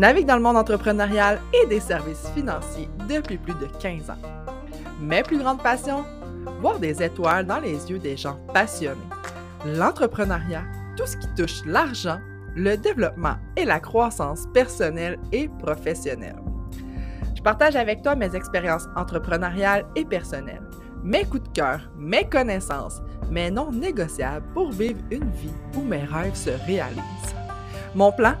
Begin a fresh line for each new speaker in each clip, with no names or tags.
Navigue dans le monde entrepreneurial et des services financiers depuis plus de 15 ans. Mes plus grandes passions Voir des étoiles dans les yeux des gens passionnés. L'entrepreneuriat, tout ce qui touche l'argent, le développement et la croissance personnelle et professionnelle. Je partage avec toi mes expériences entrepreneuriales et personnelles, mes coups de cœur, mes connaissances, mes non négociables pour vivre une vie où mes rêves se réalisent. Mon plan,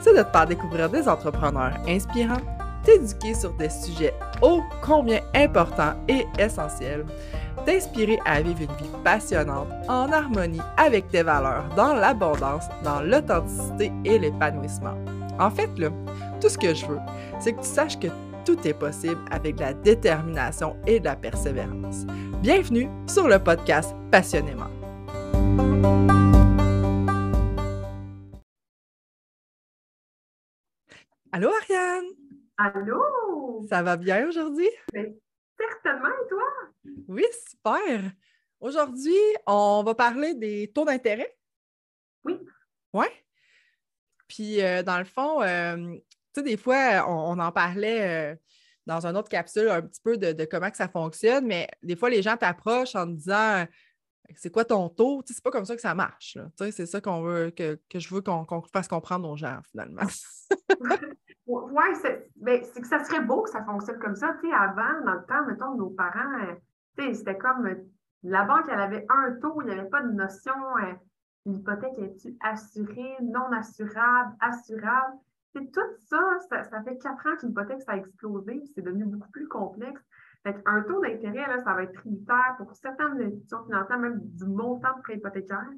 c'est de te faire découvrir des entrepreneurs inspirants, t'éduquer sur des sujets ô combien importants et essentiels, t'inspirer à vivre une vie passionnante en harmonie avec tes valeurs, dans l'abondance, dans l'authenticité et l'épanouissement. En fait, là, tout ce que je veux, c'est que tu saches que tout est possible avec de la détermination et de la persévérance. Bienvenue sur le podcast Passionnément. Allô Ariane!
Allô!
Ça va bien aujourd'hui?
Ben, certainement, et toi?
Oui, super. Aujourd'hui, on va parler des taux d'intérêt.
Oui.
Oui. Puis, euh, dans le fond, euh, tu sais, des fois, on, en parlait euh, dans une autre capsule un petit peu de, comment que ça fonctionne, mais des fois, les gens t'approchent en te disant c'est quoi ton taux? C'est pas comme ça que ça marche. C'est ça qu'on veut, que, je veux qu'on fasse comprendre aux gens, finalement.
Oui, ben, c'est que ça serait beau que ça fonctionne comme ça. Avant, dans le temps, mettons, nos parents, euh, c'était comme euh, la banque, elle avait un taux, il n'y avait pas de notion euh, l'hypothèque est-tu assurée, non assurable, assurable? Tout ça, ça, fait quatre ans que l'hypothèque, ça a explosé, c'est devenu beaucoup plus complexe. Fait un taux d'intérêt, ça va être tributaire pour certaines institutions financières, même du montant de prêt hypothécaire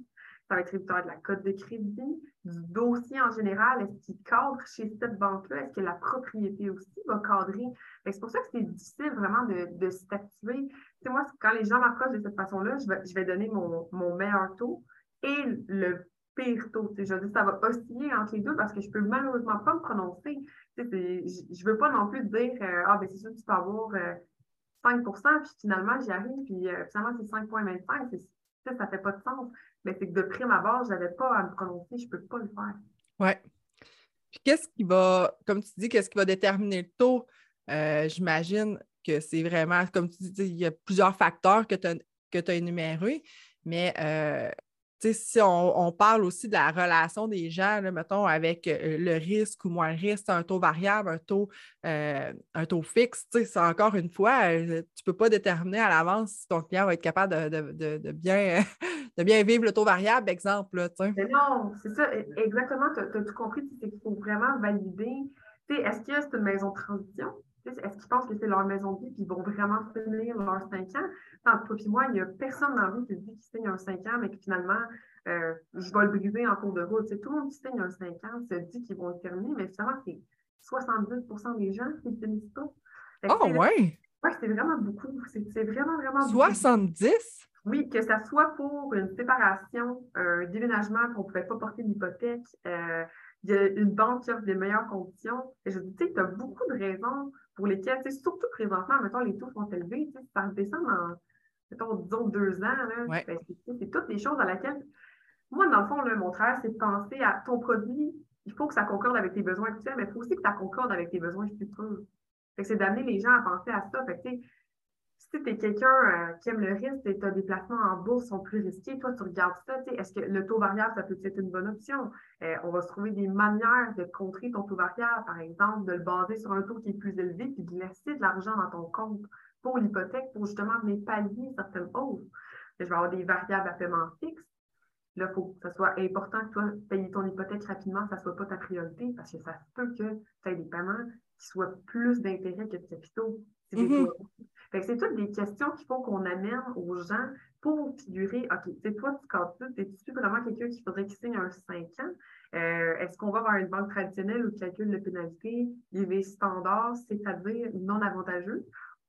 ça va être tributaire de la cote de crédit, du dossier en général. Est-ce qu'il cadre chez cette banque-là? Est-ce que la propriété aussi va cadrer? C'est pour ça que c'est difficile vraiment de, statuer. Tu moi, quand les gens m'approchent de cette façon-là, je vais, donner mon, meilleur taux et le pire taux. je dis ça va osciller entre les deux parce que je ne peux malheureusement pas me prononcer. je ne veux pas non plus dire euh, Ah, ben c'est sûr tu peux avoir 5% euh, puis finalement, j'y arrive, puis euh, finalement, c'est 5,25 ça ne fait pas de sens mais c'est que de prime abord, je n'avais pas à me prononcer, je ne peux pas le faire.
Oui. Puis qu'est-ce qui va, comme tu dis, qu'est-ce qui va déterminer le taux? Euh, j'imagine que c'est vraiment, comme tu dis, il y a plusieurs facteurs que tu as, énumérés, mais euh, si on, parle aussi de la relation des gens, mettons, avec euh, le risque ou moins le risque, un taux variable, un taux, euh, un taux fixe, c'est encore une fois, euh, tu ne peux pas déterminer à l'avance si ton client va être capable de, bien, de bien vivre le taux variable, exemple.
non, c'est ça, e, exactement, tu as, tout compris, c'est qu'il faut vraiment valider. Est-ce que c'est une maison de transition? Est-ce qu'ils pensent que c'est leur maison de vie et qu'ils vont vraiment finir leurs cinq ans? Tant toi et moi, il n'y a personne dans la vie qui dit qu'il signe un cinq ans, mais que finalement, euh, je vais le briser en cours de route. tout le monde qui signe un cinq ans se dit qu'ils vont le terminer, mais finalement, c'est 70% des gens qui ne finissent pas.
Oh, ouais!
Oui, c'est vraiment beaucoup. C'est vraiment, vraiment
70?
Oui, que ce soit pour une séparation, un déménagement qu'on ne pouvait pas porter d'hypothèque, euh, il y a une banque qui offre des meilleures conditions. Et je dis, tu sais, tu as beaucoup de raisons pour lesquelles, surtout présentement, mettons, les taux sont élevés, ça redescend dans, mettons, disons, deux ans. Ben, c'est toutes les choses à laquelle. Moi, dans le fond, mon travail, c'est de penser à ton produit. Il faut que ça concorde avec tes besoins actuels, mais il faut aussi que ça concorde avec tes besoins futurs. C'est d'amener les gens à penser à ça. Fait si tu es quelqu'un euh, qui aime le risque et tu as des placements en bourse sont plus risqués, toi, tu regardes ça. Est-ce que le taux variable, ça peut être une bonne option? Euh, on va se trouver des manières de contrer ton taux variable, par exemple, de le baser sur un taux qui est plus élevé puis de laisser de l'argent dans ton compte pour l'hypothèque pour justement venir pallier certaines hausses. Je vais avoir des variables à paiement fixe. Là, il faut que ce soit important que toi, payer ton hypothèque rapidement, ça ne soit pas ta priorité parce que ça se peut que tu aies des paiements qui soient plus d'intérêt que de capitaux. Mm-hmm. C'est toutes des questions qu'il faut qu'on amène aux gens pour figurer, OK, c'est toi, tu ça, es-tu vraiment quelqu'un qui faudrait qu'il signe un 5 ans? Euh, est-ce qu'on va vers une banque traditionnelle où le calcul de pénalité, il est standard, c'est-à-dire non avantageux,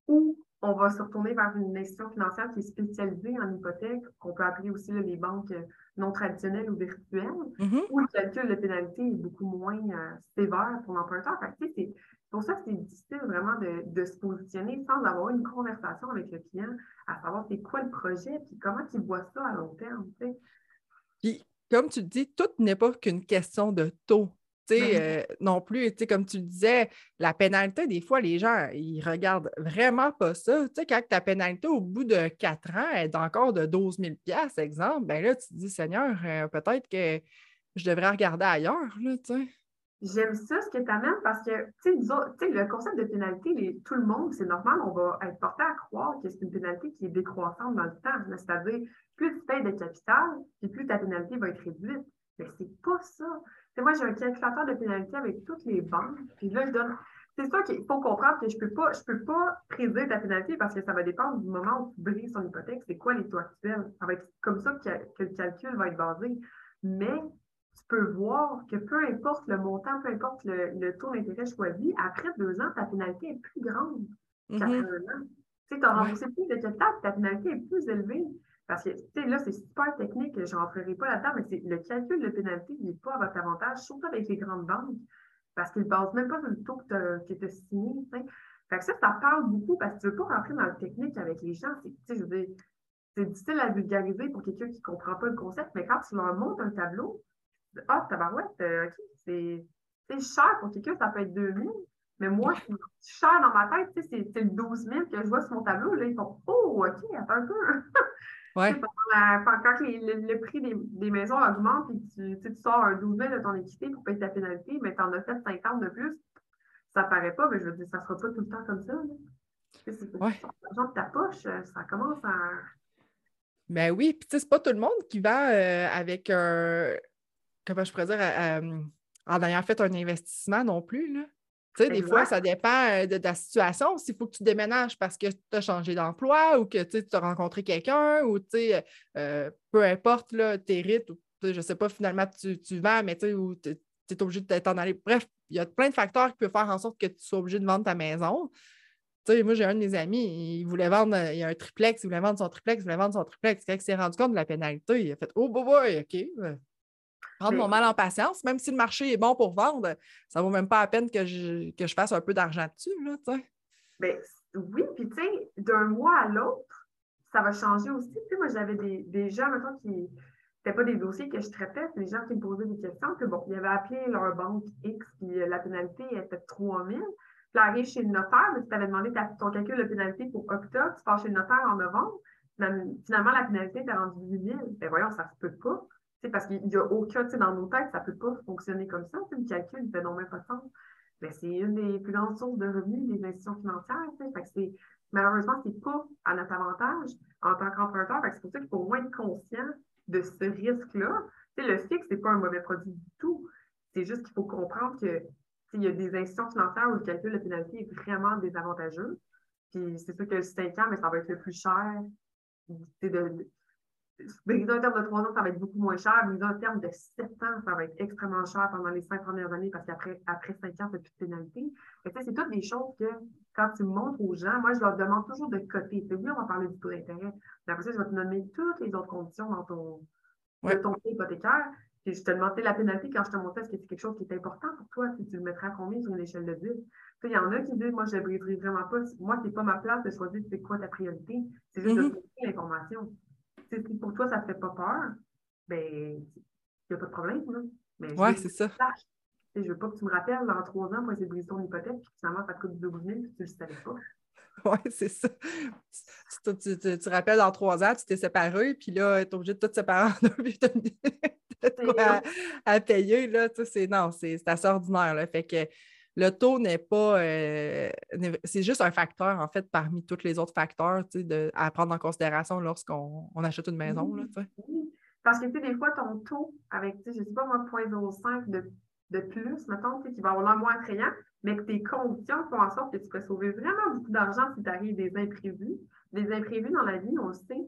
ou on va se retourner vers une institution financière qui est spécialisée en hypothèque, qu'on peut appeler aussi les banques non traditionnelles ou virtuelles, mm-hmm. où le calcul de pénalité est beaucoup moins euh, sévère pour l'emprunteur. C'est pour ça que c'est difficile vraiment de, se positionner sans avoir une conversation avec le client, à savoir c'est quoi le projet, puis comment il voit ça à long terme.
Puis, comme tu dis, tout n'est pas qu'une question de taux. Euh, non plus, comme tu le disais, la pénalité, des fois, les gens, ils regardent vraiment pas ça. sais, quand ta pénalité, au bout de quatre ans, est encore de 12 000 exemple, ben là, tu te dis, Seigneur, euh, peut-être que je devrais regarder ailleurs, là,
J'aime ça, ce que tu amènes, parce que, tu sais, le concept de pénalité, tout le monde, c'est normal, on va être porté à croire que c'est une pénalité qui est décroissante dans le temps. C'est-à-dire, plus tu payes de capital, puis plus ta pénalité va être réduite. Mais c'est pas ça. Moi, j'ai un calculateur de pénalité avec toutes les banques, puis là, je donne. C'est ça qu'il faut comprendre que je peux pas, je peux pas prédire ta pénalité parce que ça va dépendre du moment où tu brises ton hypothèque. C'est quoi les taux actuels? Ça va être comme ça que, que le calcul va être basé. Mais tu peux voir que peu importe le montant, peu importe le, taux d'intérêt choisi, après deux ans, ta pénalité est plus grande qu'après mm-hmm. un an. Tu sais, tu as remboursé plus de capital, ta pénalité est plus élevée. Parce que, tu sais, là, c'est super technique, je n'en ferai pas là-dedans, mais le calcul de pénalité, n'est pas à votre avantage, surtout avec les grandes banques, parce qu'ils ne basent même pas sur le taux que tu as, signé, Fait que ça, ça parle beaucoup parce que tu ne veux pas rentrer dans le technique avec les gens. Sais, je veux c'est difficile à vulgariser pour quelqu'un qui ne comprend pas le concept, mais quand tu leur montres un tableau, ah, tabarouette, euh, OK, c'est cher pour quelqu'un, ça peut être 2 000. Mais moi, c'est cher dans ma tête, c'est le 12 000 que je vois sur mon tableau. Là, ils font Oh, OK, attends un peu. Ouais. quand le, prix des, maisons augmente et tu, tu sors un 12 000 de ton équité pour payer ta pénalité, mais tu en as fait 50 de plus, ça ne paraît pas, mais je veux dire, ça ne sera pas tout le temps comme ça. C'est ouais. l'argent de ta poche, ça commence à.
Ben oui, puis tu sais, c'est pas tout le monde qui va euh, avec un comment je pourrais dire, en ayant fait un investissement non plus. Là. Tu sais, des fois, ça dépend euh, de, ta situation. S'il faut que tu déménages parce que tu as changé d'emploi ou que tu as rencontré quelqu'un ou euh, euh, peu importe là, tes rites ou je ne sais pas, finalement, tu, tu vends, mais tu es obligé de t'en aller. Bref, il y a plein de facteurs qui peuvent faire en sorte que tu sois obligé de vendre ta maison. Tu sais, moi, j'ai un de mes amis, il voulait vendre, il y a un triplex, il voulait vendre son triplex, il voulait vendre son triplex. Quand il s'est rendu compte de la pénalité, il a fait Oh, boy, boy, OK, prendre mon mal en patience, même si le marché est bon pour vendre, ça ne vaut même pas la peine que je, que je fasse un peu d'argent dessus. Là,
Bien, oui, puis tu sais, d'un mois à l'autre, ça va changer aussi. Tu sais, moi, j'avais des, des, gens, maintenant qui n'étaient pas des dossiers que je traitais, c'est des gens qui me posaient des questions, que bon, ils avaient appelé leur banque X, puis euh, la pénalité était de 3 000. Puis arrive chez le notaire, mais tu t'avais demandé ton calcul de pénalité pour octobre, tu pars chez le notaire en novembre, finalement, la pénalité était rendue 8 000. Ben voyons, ça se peut pas parce qu'il n'y a aucun, dans nos têtes, ça ne peut pas fonctionner comme ça. Le calcul ne fait non même pas de. Mais c'est une des plus grandes sources de revenus des institutions financières. Fait que malheureusement, ce n'est pas à notre avantage en tant qu'emprunteur. C'est pour ça qu'il faut au moins être conscient de ce risque-là. Le fixe, ce n'est pas un mauvais produit du tout. C'est juste qu'il faut comprendre que il y a des institutions financières où le calcul de pénalité est vraiment désavantageux. Puis c'est sûr que le 5 ans, mais ça va être le plus cher. De, un terme de trois ans, ça va être beaucoup moins cher. Un terme de sept ans, ça va être extrêmement cher pendant les cinq premières années parce qu'après après cinq ans, tu n'as plus de pénalité. C'est toutes des choses que quand tu montres aux gens, moi, je leur demande toujours de coter. Oui, on va parler du taux d'intérêt. Après ça, je vais te nommer toutes les autres conditions dans ton, de ton hypothécaire. Puis je te demandais la pénalité quand je te montrais, est-ce que c'est quelque chose qui est important pour toi? Si tu le mettrais à combien sur une échelle de 10? Il y en a qui disent, moi, je ne briserai vraiment pas. Moi, ce n'est pas ma place de choisir c'est quoi ta priorité. C'est juste de mm-hmm. trouver l'information si pour toi, ça ne te fait pas peur, ben, il n'y a pas de problème.
Oui, c'est ça.
Je ne veux pas que tu me rappelles dans trois ans pour essayer de briser ton hypothèque, puis finalement, ça te coûte 12 000, puis tu ne le savais pas.
Oui, c'est ça. Tu, tu, tu, tu, rappelles dans trois ans, tu t'es séparé, puis là, tu es obligé de tout te séparer en deux, puis tu as à, payer. Là, c'est, non, c'est, assez ordinaire. Là. Fait que le taux n'est pas. Euh, c'est juste un facteur, en fait, parmi tous les autres facteurs de, à prendre en considération lorsqu'on achète une maison. Là,
oui. Parce que, tu sais, des fois, ton taux avec, je ne sais pas moi, 0.05 de, de plus, mettons, qui va avoir l'air moins attrayant, mais que tes conditions font en sorte que tu peux sauver vraiment beaucoup d'argent si tu arrives des imprévus. Des imprévus dans la vie, on le sait.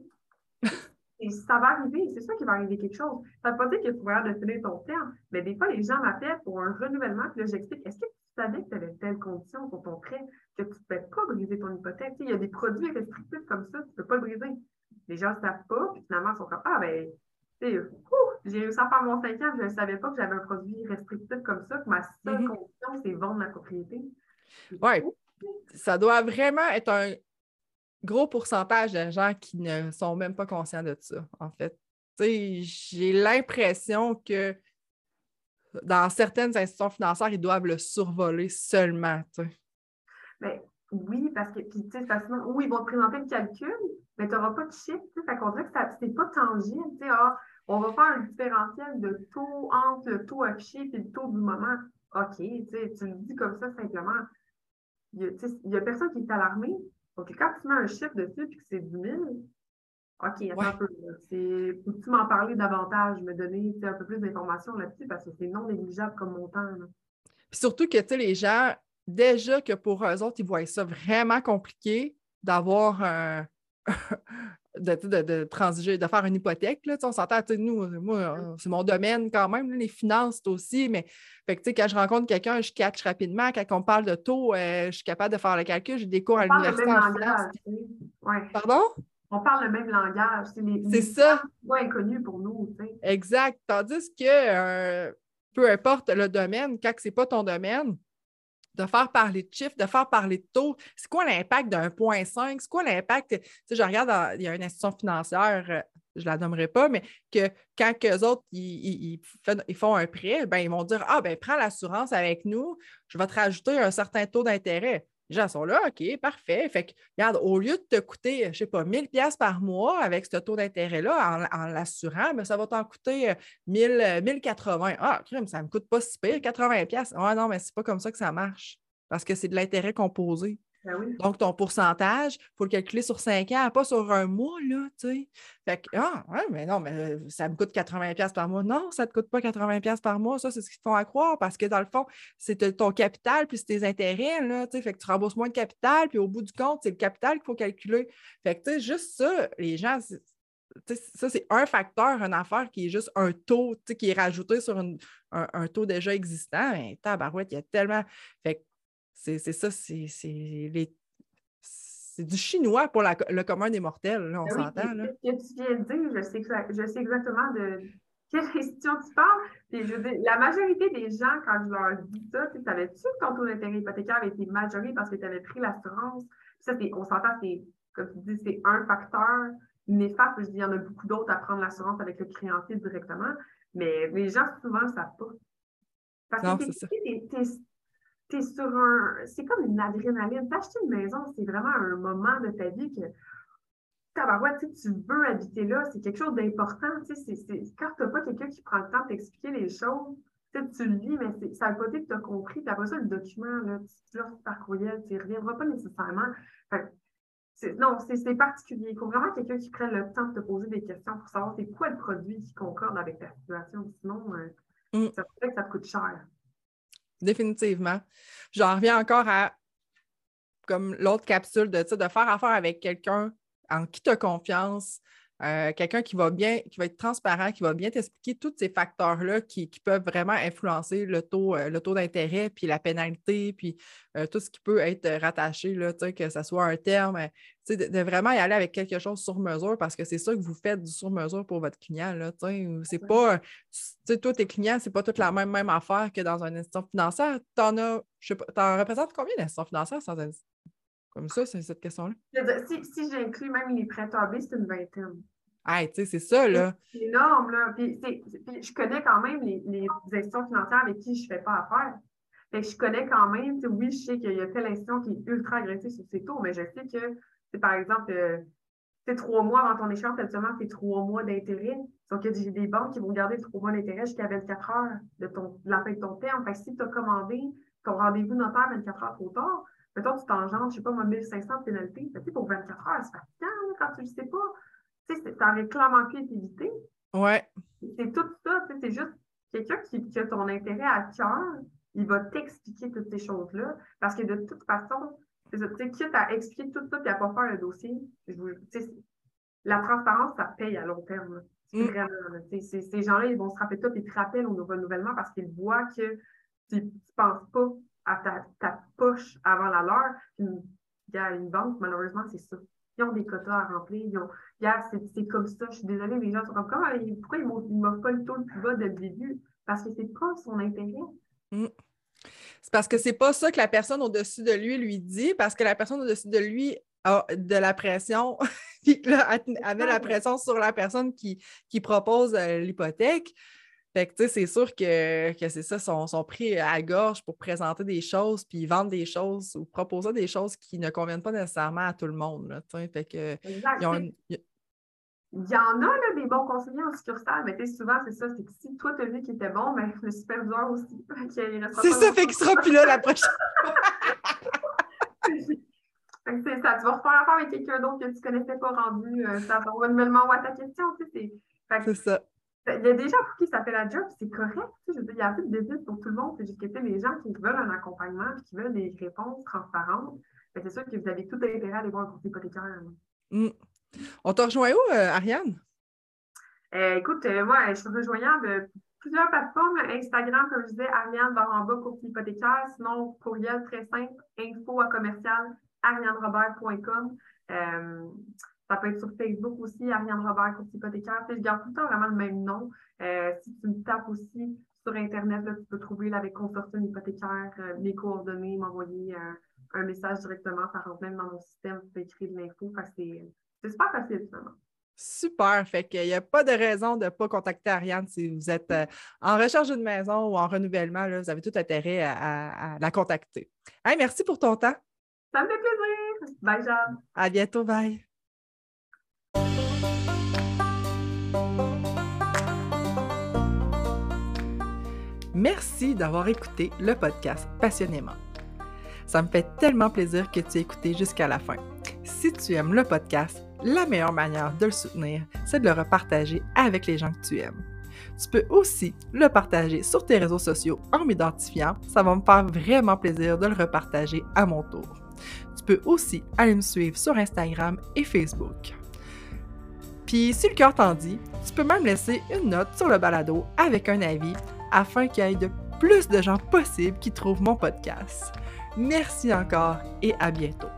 Et ça va arriver, c'est sûr qu'il va arriver quelque chose. Ça ne veut pas dire que tu vas de finir ton terme, mais des fois, les gens m'appellent pour un renouvellement, puis là, j'explique, est-ce que savais que tu avais telle condition pour ton prêt que tu ne peux pas briser ton hypothèque. il y a des produits restrictifs comme ça, tu ne peux pas le briser. Les gens ne savent pas, puis finalement, ils sont comme Ah, ben, j'ai réussi à faire mon 5 ans, je ne savais pas que j'avais un produit restrictif comme ça, que ma seule mm-hmm. condition, c'est vendre ma propriété.
Oui. Ça doit vraiment être un gros pourcentage de gens qui ne sont même pas conscients de ça, en fait. J'ai l'impression que dans certaines institutions financières, ils doivent le survoler seulement.
Ben, oui, parce que, puis, tu sais, oui, ils vont te présenter le calcul, mais tu n'auras pas de chiffre. Fait qu'on dirait que ce n'est pas tangible. Ah, on va faire un différentiel de taux entre le taux affiché et le taux du moment. OK, tu le dis comme ça simplement. Il n'y a, personne qui est alarmé. Donc, quand tu mets un chiffre dessus et que c'est 10 000, OK, attends un peu. Peux-tu m'en parler davantage, me donner un peu plus d'informations là-dessus parce que c'est non négligeable comme montant.
Puis surtout que les gens, déjà que pour eux autres, ils voient ça vraiment compliqué d'avoir un. de, transiger, de faire une hypothèque. Là, on s'entend, nous, moi, c'est mon domaine quand même, les finances aussi, mais fait que, quand je rencontre quelqu'un, je catch rapidement. Quand on parle de taux, euh, je suis capable de faire le calcul. J'ai des cours à l'université en finance. Pardon?
On parle le même langage.
C'est ça.
C'est inconnu pour nous.
Exact. Tandis que euh, peu importe le domaine, quand ce n'est pas ton domaine, de faire parler de chiffres, de faire parler de taux. C'est quoi l'impact d'un point 5? C'est quoi l'impact? Tu sais, je regarde, il y a une institution financière, euh, je ne la nommerai pas, mais que quand eux autres, ils, font un prêt, ben, ils vont dire Ah, ben prends l'assurance avec nous, je vais te rajouter un certain taux d'intérêt. Les gens sont là, OK, parfait. Fait que, regarde, au lieu de te coûter, je ne sais pas, 1000 pièces par mois avec ce taux d'intérêt-là en, l'assurant, mais ben, ça va t'en coûter 1000, 1080. Euh, ah, crime, ça ne me coûte pas si pire, 80 pièces. Ah non, mais ce n'est pas comme ça que ça marche parce que c'est de l'intérêt composé.
Ben
Donc, ton pourcentage, il faut le calculer sur 5 ans, pas sur un mois, là, tu sais. Fait que, ah, mais non, mais euh, ça me coûte 80$ par mois. Non, ça ne te coûte pas 80$ par mois. Ça, c'est ce qu'ils te font à croire parce que dans le fond, c'est ton capital puis c'est tes intérêts, là, tu que tu rembourses moins de capital, puis au bout du compte, c'est le capital qu'il faut calculer. Fait que, tu sais, juste ça, les gens, ça, c'est un facteur, une affaire qui est juste un taux qui est rajouté sur un, taux déjà existant. Ben, tabarouette, il y a tellement. C'est ça, c'est les c'est du chinois pour le commun des mortels, là, on ben s'entend.
Ce que tu viens de dire, je sais, je sais exactement de quelle question tu parles. je la majorité des gens, quand je leur dis ça, tu savais-tu que ton taux d'intérêt hypothécaire avait été majoré parce que tu avais pris l'assurance? Ça, on s'entend, c'est, comme tu dis, c'est un facteur néfaste. Je dis, il y en a beaucoup d'autres à prendre l'assurance avec le créancier directement, mais les gens, souvent, ne savent pas. Parce que tu es sur un. C'est comme une adrénaline. T'acheter une maison, c'est vraiment un moment de ta vie que tu veux habiter là, c'est quelque chose d'important. Quand tu n'as pas quelqu'un qui prend le temps de t'expliquer les choses, tu le lis, mais ça veut pas dire que tu as compris. Puis après ça, le document, là, tu l'offres par courriel, tu ne reviendras pas nécessairement. non, c'est particulier. Il faut vraiment quelqu'un qui prenne le temps de te poser des questions pour savoir c'est quoi le produit qui concorde avec ta situation. Sinon, euh, mm. ça que ça te coûte cher
définitivement. J'en reviens encore à comme l'autre capsule de, de faire affaire avec quelqu'un en qui tu as confiance, euh, quelqu'un qui va bien, qui va être transparent, qui va bien t'expliquer tous ces facteurs-là qui, peuvent vraiment influencer le taux, euh, le taux d'intérêt, puis la pénalité, puis euh, tout ce qui peut être rattaché, là, que ce soit un terme, de, de, vraiment y aller avec quelque chose sur mesure parce que c'est ça que vous faites du sur mesure pour votre client. C'est pas, toi, tes clients, c'est pas toute la même, même affaire que dans une institution financière. Tu en as, je sais pas, en représentes combien d'institutions financières sans comme ça, c'est cette question-là?
Si, si j'inclus même les prêts B, c'est une vingtaine.
Ah, tu sais, c'est ça, là.
C'est énorme, là. Puis, je connais quand même les, les, institutions financières avec qui je ne fais pas affaire. Fait que je connais quand même, oui, je sais qu'il y a telle institution qui est ultra agressive sur ses taux, mais je sais que, c'est par exemple, c'est euh, trois mois avant ton échéance, habituellement, c'est trois mois d'intérêt. Donc, il y a des banques qui vont garder trois mois d'intérêt jusqu'à 24 heures de, ton, de la fin de ton terme. Fait que si tu as commandé ton rendez-vous notaire 24 heures trop tard, Mettons, tu t'engendres, je ne sais pas, moi, 1500 pénalités. Tu pour 24 heures, c'est fatigant quand tu ne le sais pas. Tu sais, ça clairement pu être évité.
Ouais.
C'est tout ça. C'est juste quelqu'un qui, a ton intérêt à cœur, il va t'expliquer toutes ces choses-là. Parce que de toute façon, tu sais, quitte à expliquer tout ça et à ne pas faire le dossier, la transparence, ça paye à long terme. Mm. Vraiment. Ces gens-là, ils vont se rappeler tout et te rappellent au renouvellement parce qu'ils voient que tu ne penses pas à ta, poche avant la leur. Une, une banque, malheureusement, c'est ça. Ils ont des quotas à remplir. Ils ont, c'est comme ça. Je suis désolée, les gens sont comme, comment, pourquoi ils ne m'offrent pas le taux le plus bas dès le début? Parce que c'est pas son intérêt.
Mm. C'est parce que c'est pas ça que la personne au-dessus de lui lui dit, parce que la personne au-dessus de lui a de la pression, puis là, avait la pression sur la personne qui, qui propose euh, l'hypothèque. Fait que, tu sais, c'est sûr que, que c'est ça, sont, sont pris à gorge pour présenter des choses, puis vendre des choses ou proposer des choses qui ne conviennent pas nécessairement à tout le monde. Là, fait que,
Exact.
ils ont
tu
une- y-
Il y en a là, des bons conseillers en succursale, mais souvent, c'est ça, c'est que si toi, tu as vu qu'il était bon, mais le superviseur aussi. Fait
C'est ça, fait qu'il sera plus là la prochaine.
Fait que c'est ça, tu vas refaire affaire avec quelqu'un d'autre que tu connaissais pas rendu euh, ça ton renouvellement ou à ta question. Tu sais, c'est- fait que
C'est ça.
Il y a des gens pour qui ça fait la job, c'est correct. Tu sais, je veux dire, il y a assez de business pour tout le monde. C'est juste que tu sais, les gens qui veulent un accompagnement et qui veulent des réponses transparentes, ben, c'est sûr que vous avez tout intérêt à aller voir un courtier hypothécaire.
Mm. On t'a rejoint où, euh, Ariane?
Euh, écoute, euh, moi, je suis rejoignable plusieurs plateformes. Instagram, comme je disais, Ariane Baramba, courtier hypothécaire. Sinon, courriel très simple, info à commercial, arianerobert.com. Ça peut être sur Facebook aussi, Ariane Robert, courtier hypothécaire. Je garde tout le temps vraiment le même nom. Euh, si tu me tapes aussi sur Internet, là, tu peux trouver là, avec Consortium hypothécaire euh, mes coordonnées, m'envoyer euh, un message directement. Ça rentre même dans mon système, tu peux écrire de l'info. C'est super facile, finalement.
Super. Fait qu'il n'y a pas de raison de ne pas contacter Ariane si vous êtes en recherche d'une maison ou en renouvellement. là, vous avez tout intérêt à, à- à la contacter. Hey, merci pour ton temps.
Ça me fait plaisir. Bye, Jeanne.
À bientôt. Bye. Merci d'avoir écouté le podcast passionnément. Ça me fait tellement plaisir que tu aies écouté jusqu'à la fin. Si tu aimes le podcast, la meilleure manière de le soutenir, c'est de le repartager avec les gens que tu aimes. Tu peux aussi le partager sur tes réseaux sociaux en m'identifiant. Ça va me faire vraiment plaisir de le repartager à mon tour. Tu peux aussi aller me suivre sur Instagram et Facebook. Puis, si le cœur t'en dit, tu peux même laisser une note sur le balado avec un avis afin qu'il y ait de plus de gens possibles qui trouvent mon podcast. Merci encore et à bientôt.